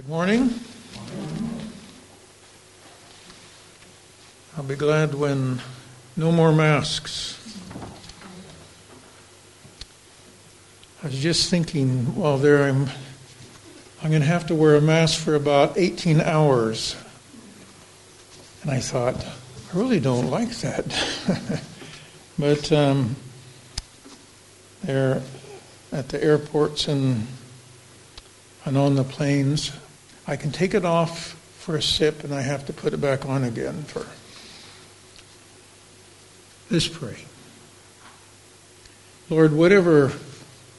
Good morning. I'll be glad when no more masks. I was just thinking while there, I'm, I'm going to have to wear a mask for about 18 hours. And I thought, I really don't like that. but um, there at the airports and, and on the planes, I can take it off for a sip and I have to put it back on again for. Let's pray. Lord, whatever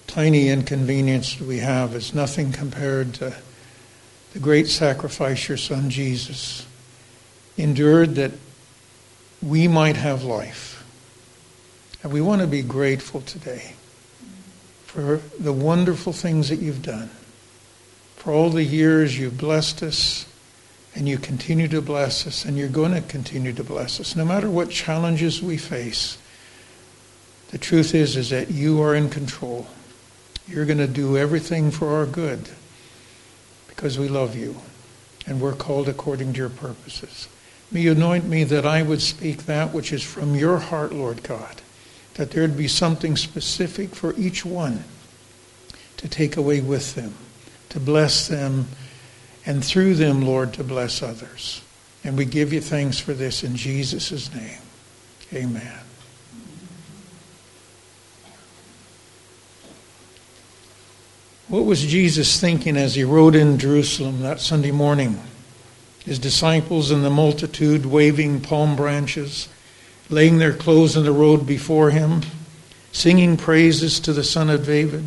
tiny inconvenience we have is nothing compared to the great sacrifice your Son Jesus endured that we might have life. And we want to be grateful today for the wonderful things that you've done for all the years you've blessed us and you continue to bless us and you're going to continue to bless us no matter what challenges we face the truth is is that you are in control. You're going to do everything for our good because we love you and we're called according to your purposes. May you anoint me that i would speak that which is from your heart lord god that there'd be something specific for each one to take away with them to bless them, and through them, Lord, to bless others. And we give you thanks for this in Jesus' name. Amen. What was Jesus thinking as he rode in Jerusalem that Sunday morning? His disciples and the multitude waving palm branches, laying their clothes in the road before him, singing praises to the Son of David.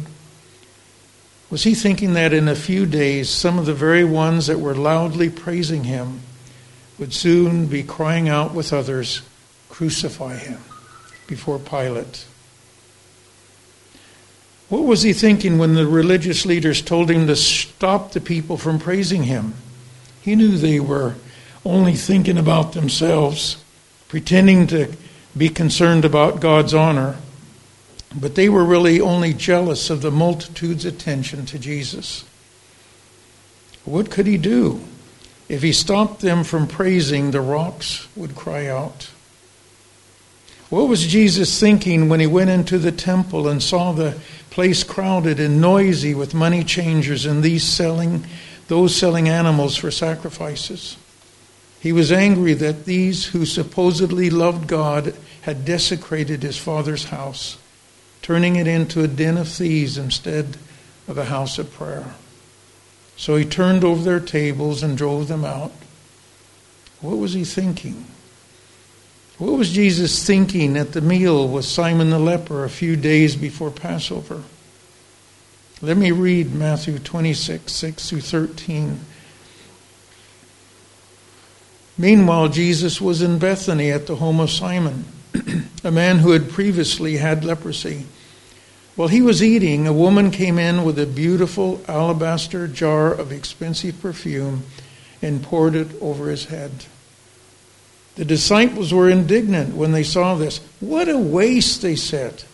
Was he thinking that in a few days, some of the very ones that were loudly praising him would soon be crying out with others, Crucify him, before Pilate? What was he thinking when the religious leaders told him to stop the people from praising him? He knew they were only thinking about themselves, pretending to be concerned about God's honor. But they were really only jealous of the multitude's attention to Jesus. What could he do? If he stopped them from praising, the rocks would cry out. What was Jesus thinking when he went into the temple and saw the place crowded and noisy with money changers and these selling those selling animals for sacrifices? He was angry that these who supposedly loved God had desecrated his father's house turning it into a den of thieves instead of a house of prayer. So he turned over their tables and drove them out. What was he thinking? What was Jesus thinking at the meal with Simon the leper a few days before Passover? Let me read Matthew 26, 6 through 13. Meanwhile, Jesus was in Bethany at the home of Simon, a man who had previously had leprosy. While he was eating, a woman came in with a beautiful alabaster jar of expensive perfume and poured it over his head. The disciples were indignant when they saw this. What a waste, they said.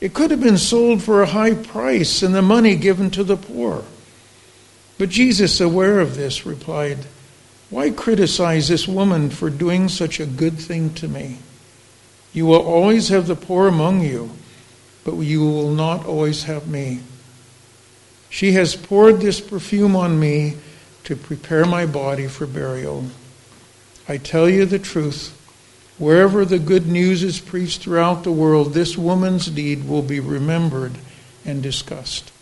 It could have been sold for a high price and the money given to the poor. But Jesus, aware of this, replied, Why criticize this woman for doing such a good thing to me? You will always have the poor among you but you will not always have me. She has poured this perfume on me to prepare my body for burial. I tell you the truth. Wherever the good news is preached throughout the world, this woman's deed will be remembered and discussed.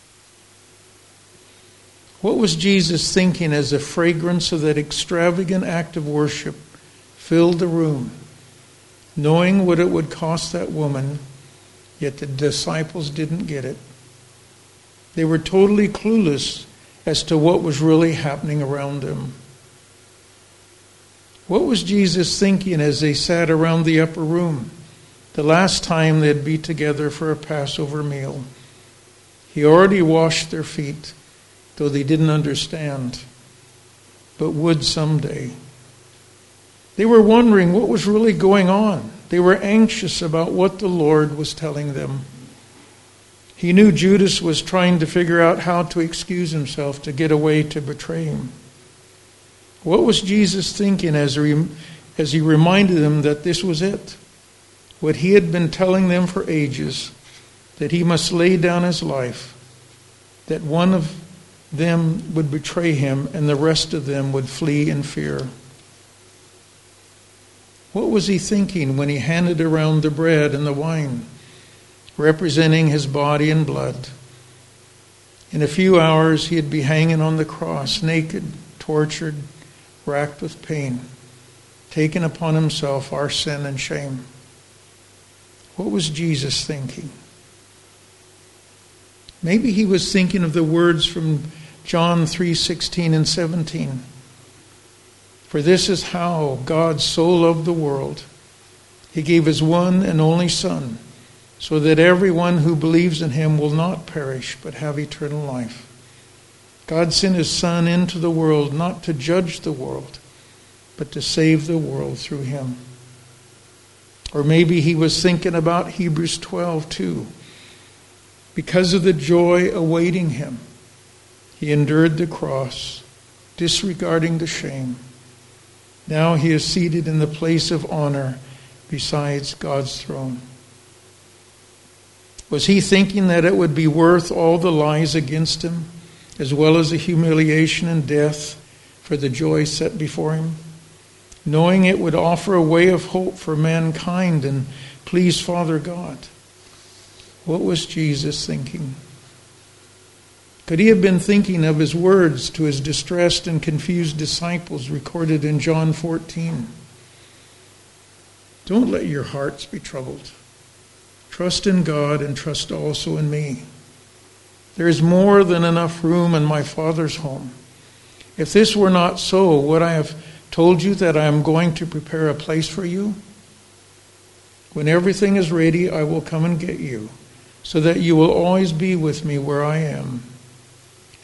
What was Jesus thinking as the fragrance of that extravagant act of worship filled the room? Knowing what it would cost that woman, Yet the disciples didn't get it. They were totally clueless as to what was really happening around them. What was Jesus thinking as they sat around the upper room, the last time they'd be together for a Passover meal? He already washed their feet, though they didn't understand, but would someday. They were wondering what was really going on. They were anxious about what the Lord was telling them. He knew Judas was trying to figure out how to excuse himself to get away to betray him. What was Jesus thinking as he, as he reminded them that this was it? What he had been telling them for ages that he must lay down his life, that one of them would betray him and the rest of them would flee in fear. What was he thinking when he handed around the bread and the wine, representing his body and blood? In a few hours, he'd be hanging on the cross, naked, tortured, racked with pain, taking upon himself our sin and shame. What was Jesus thinking? Maybe he was thinking of the words from John 3:16 and 17. For this is how God so loved the world. He gave his one and only son so that everyone who believes in him will not perish but have eternal life. God sent his son into the world not to judge the world but to save the world through him. Or maybe he was thinking about Hebrews 12 too because of the joy awaiting him, he endured the cross, disregarding the shame. Now he is seated in the place of honor besides God's throne. Was he thinking that it would be worth all the lies against him, as well as the humiliation and death for the joy set before him? Knowing it would offer a way of hope for mankind and please Father God. What was Jesus thinking? Could he have been thinking of his words to his distressed and confused disciples recorded in John 14? Don't let your hearts be troubled. Trust in God and trust also in me. There is more than enough room in my Father's home. If this were not so, would I have told you that I am going to prepare a place for you? When everything is ready, I will come and get you so that you will always be with me where I am,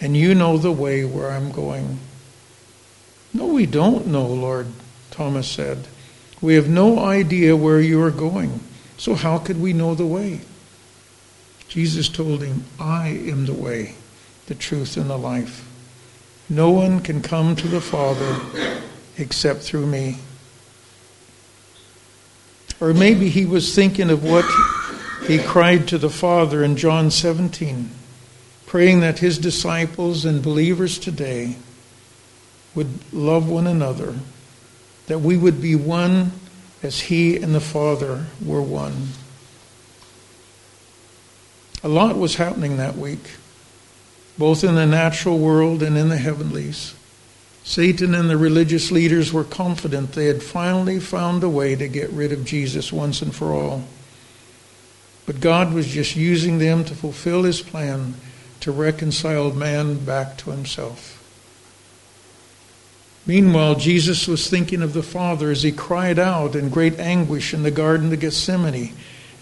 and you know the way where I'm going. No, we don't know, Lord, Thomas said. We have no idea where you are going, so how could we know the way? Jesus told him, I am the way, the truth, and the life. No one can come to the Father except through me. Or maybe he was thinking of what he cried to the Father in John 17, praying that his disciples and believers today would love one another, that we would be one as he and the Father were one. A lot was happening that week, both in the natural world and in the heavenlies. Satan and the religious leaders were confident they had finally found a way to get rid of Jesus once and for all. But God was just using them to fulfill his plan to reconcile man back to himself. Meanwhile, Jesus was thinking of the Father as he cried out in great anguish in the Garden of Gethsemane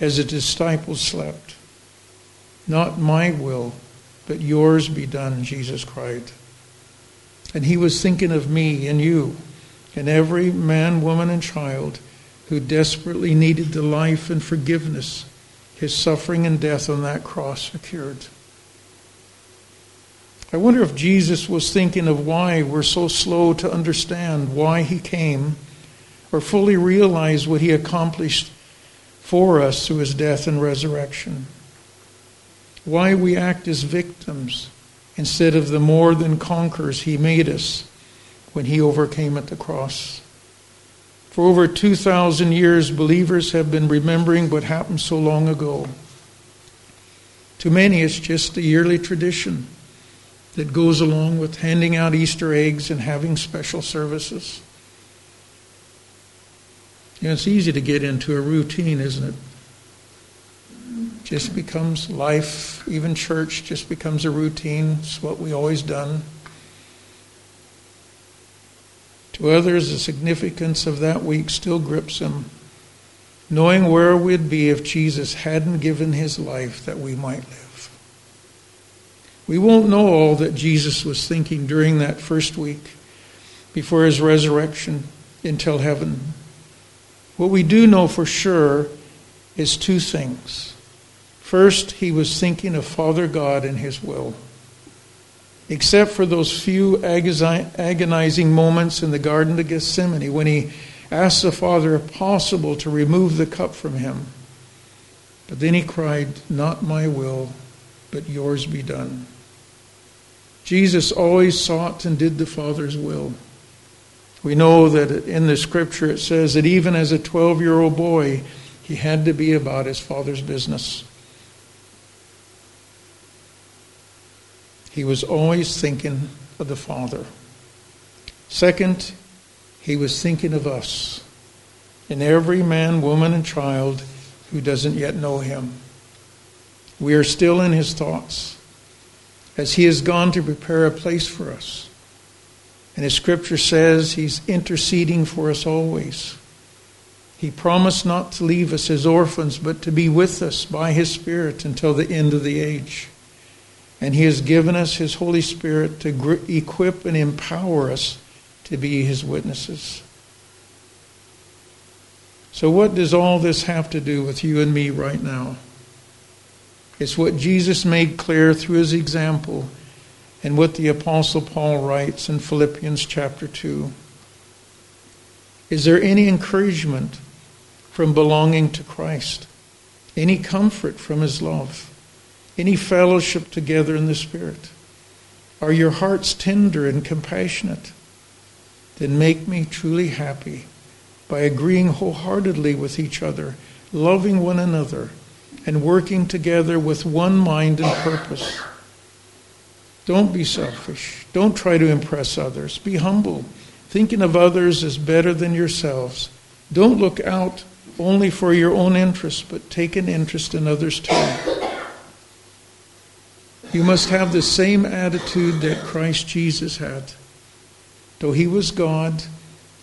as the disciples slept. Not my will, but yours be done, Jesus cried. And he was thinking of me and you and every man, woman, and child who desperately needed the life and forgiveness his suffering and death on that cross secured. I wonder if Jesus was thinking of why we're so slow to understand why he came or fully realize what he accomplished for us through his death and resurrection. Why we act as victims instead of the more than conquerors he made us when he overcame at the cross. For over 2,000 years, believers have been remembering what happened so long ago. To many, it's just a yearly tradition that goes along with handing out Easter eggs and having special services. You know, it's easy to get into a routine, isn't it? Just becomes life, even church just becomes a routine. It's what we always done. To others, the significance of that week still grips them, knowing where we'd be if Jesus hadn't given his life that we might live. We won't know all that Jesus was thinking during that first week before his resurrection until heaven. What we do know for sure is two things. First, he was thinking of Father God and his will. Except for those few agonizing moments in the Garden of Gethsemane when he asked the Father, if possible, to remove the cup from him. But then he cried, Not my will, but yours be done. Jesus always sought and did the Father's will. We know that in the scripture it says that even as a 12 year old boy, he had to be about his Father's business. He was always thinking of the Father. Second, he was thinking of us and every man, woman, and child who doesn't yet know him. We are still in his thoughts as he has gone to prepare a place for us. And his scripture says he's interceding for us always. He promised not to leave us as orphans, but to be with us by his Spirit until the end of the age. And he has given us his Holy Spirit to equip and empower us to be his witnesses. So, what does all this have to do with you and me right now? It's what Jesus made clear through his example and what the Apostle Paul writes in Philippians chapter 2. Is there any encouragement from belonging to Christ? Any comfort from his love? Any fellowship together in the Spirit? Are your hearts tender and compassionate? Then make me truly happy by agreeing wholeheartedly with each other, loving one another and working together with one mind and purpose. Don't be selfish. Don't try to impress others. Be humble, thinking of others is better than yourselves. Don't look out only for your own interests, but take an interest in others too. You must have the same attitude that Christ Jesus had. Though he was God,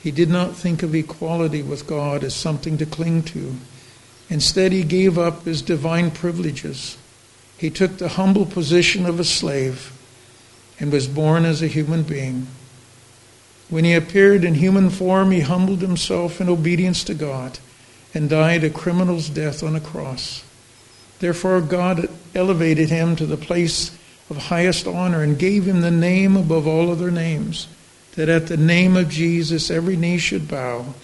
he did not think of equality with God as something to cling to. Instead, he gave up his divine privileges. He took the humble position of a slave and was born as a human being. When he appeared in human form, he humbled himself in obedience to God and died a criminal's death on a cross. Therefore, God elevated him to the place of highest honor and gave him the name above all other names, that at the name of Jesus every knee should bow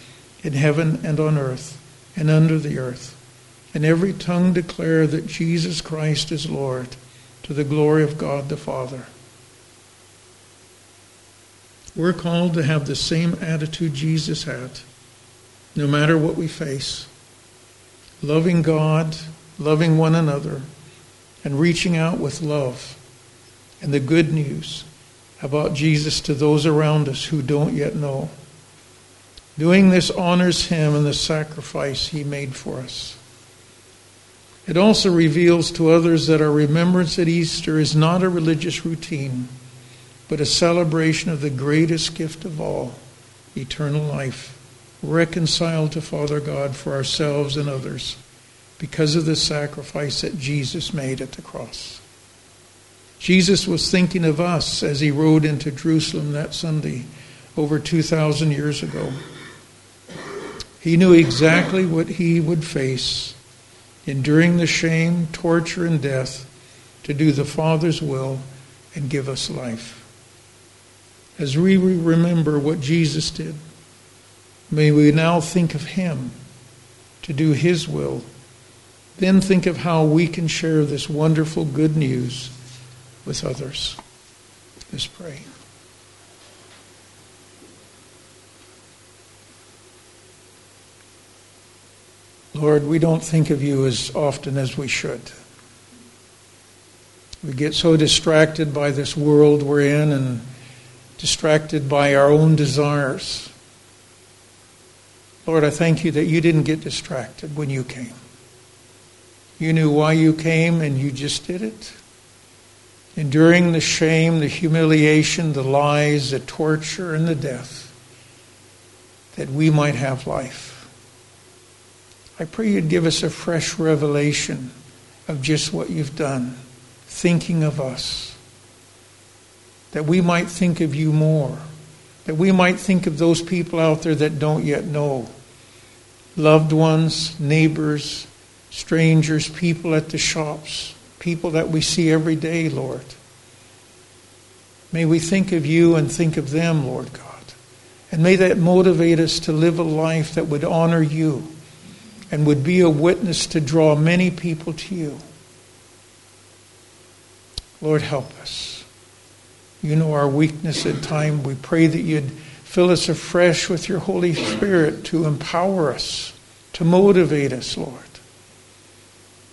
in heaven and on earth and under the earth, and every tongue declare that Jesus Christ is Lord, to the glory of God the Father. We're called to have the same attitude Jesus had, no matter what we face. Loving God, loving one another, and reaching out with love and the good news about Jesus to those around us who don't yet know. Doing this honors him and the sacrifice he made for us. It also reveals to others that our remembrance at Easter is not a religious routine, but a celebration of the greatest gift of all eternal life, reconciled to Father God for ourselves and others because of the sacrifice that Jesus made at the cross. Jesus was thinking of us as he rode into Jerusalem that Sunday over 2,000 years ago. He knew exactly what he would face, enduring the shame, torture, and death to do the Father's will and give us life. As we remember what Jesus did, may we now think of him to do his will. Then think of how we can share this wonderful good news with others. Let's pray. Lord, we don't think of you as often as we should. We get so distracted by this world we're in and distracted by our own desires. Lord, I thank you that you didn't get distracted when you came. You knew why you came and you just did it. Enduring the shame, the humiliation, the lies, the torture, and the death, that we might have life. I pray you'd give us a fresh revelation of just what you've done, thinking of us. That we might think of you more. That we might think of those people out there that don't yet know. Loved ones, neighbors, strangers, people at the shops, people that we see every day, Lord. May we think of you and think of them, Lord God. And may that motivate us to live a life that would honor you and would be a witness to draw many people to you. Lord, help us. You know our weakness at time. We pray that you'd fill us afresh with your Holy Spirit to empower us, to motivate us, Lord,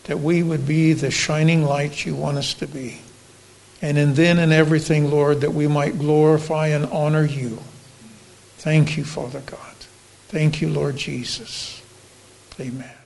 that we would be the shining lights you want us to be. And in then and everything, Lord, that we might glorify and honor you. Thank you, Father God. Thank you, Lord Jesus. Amen.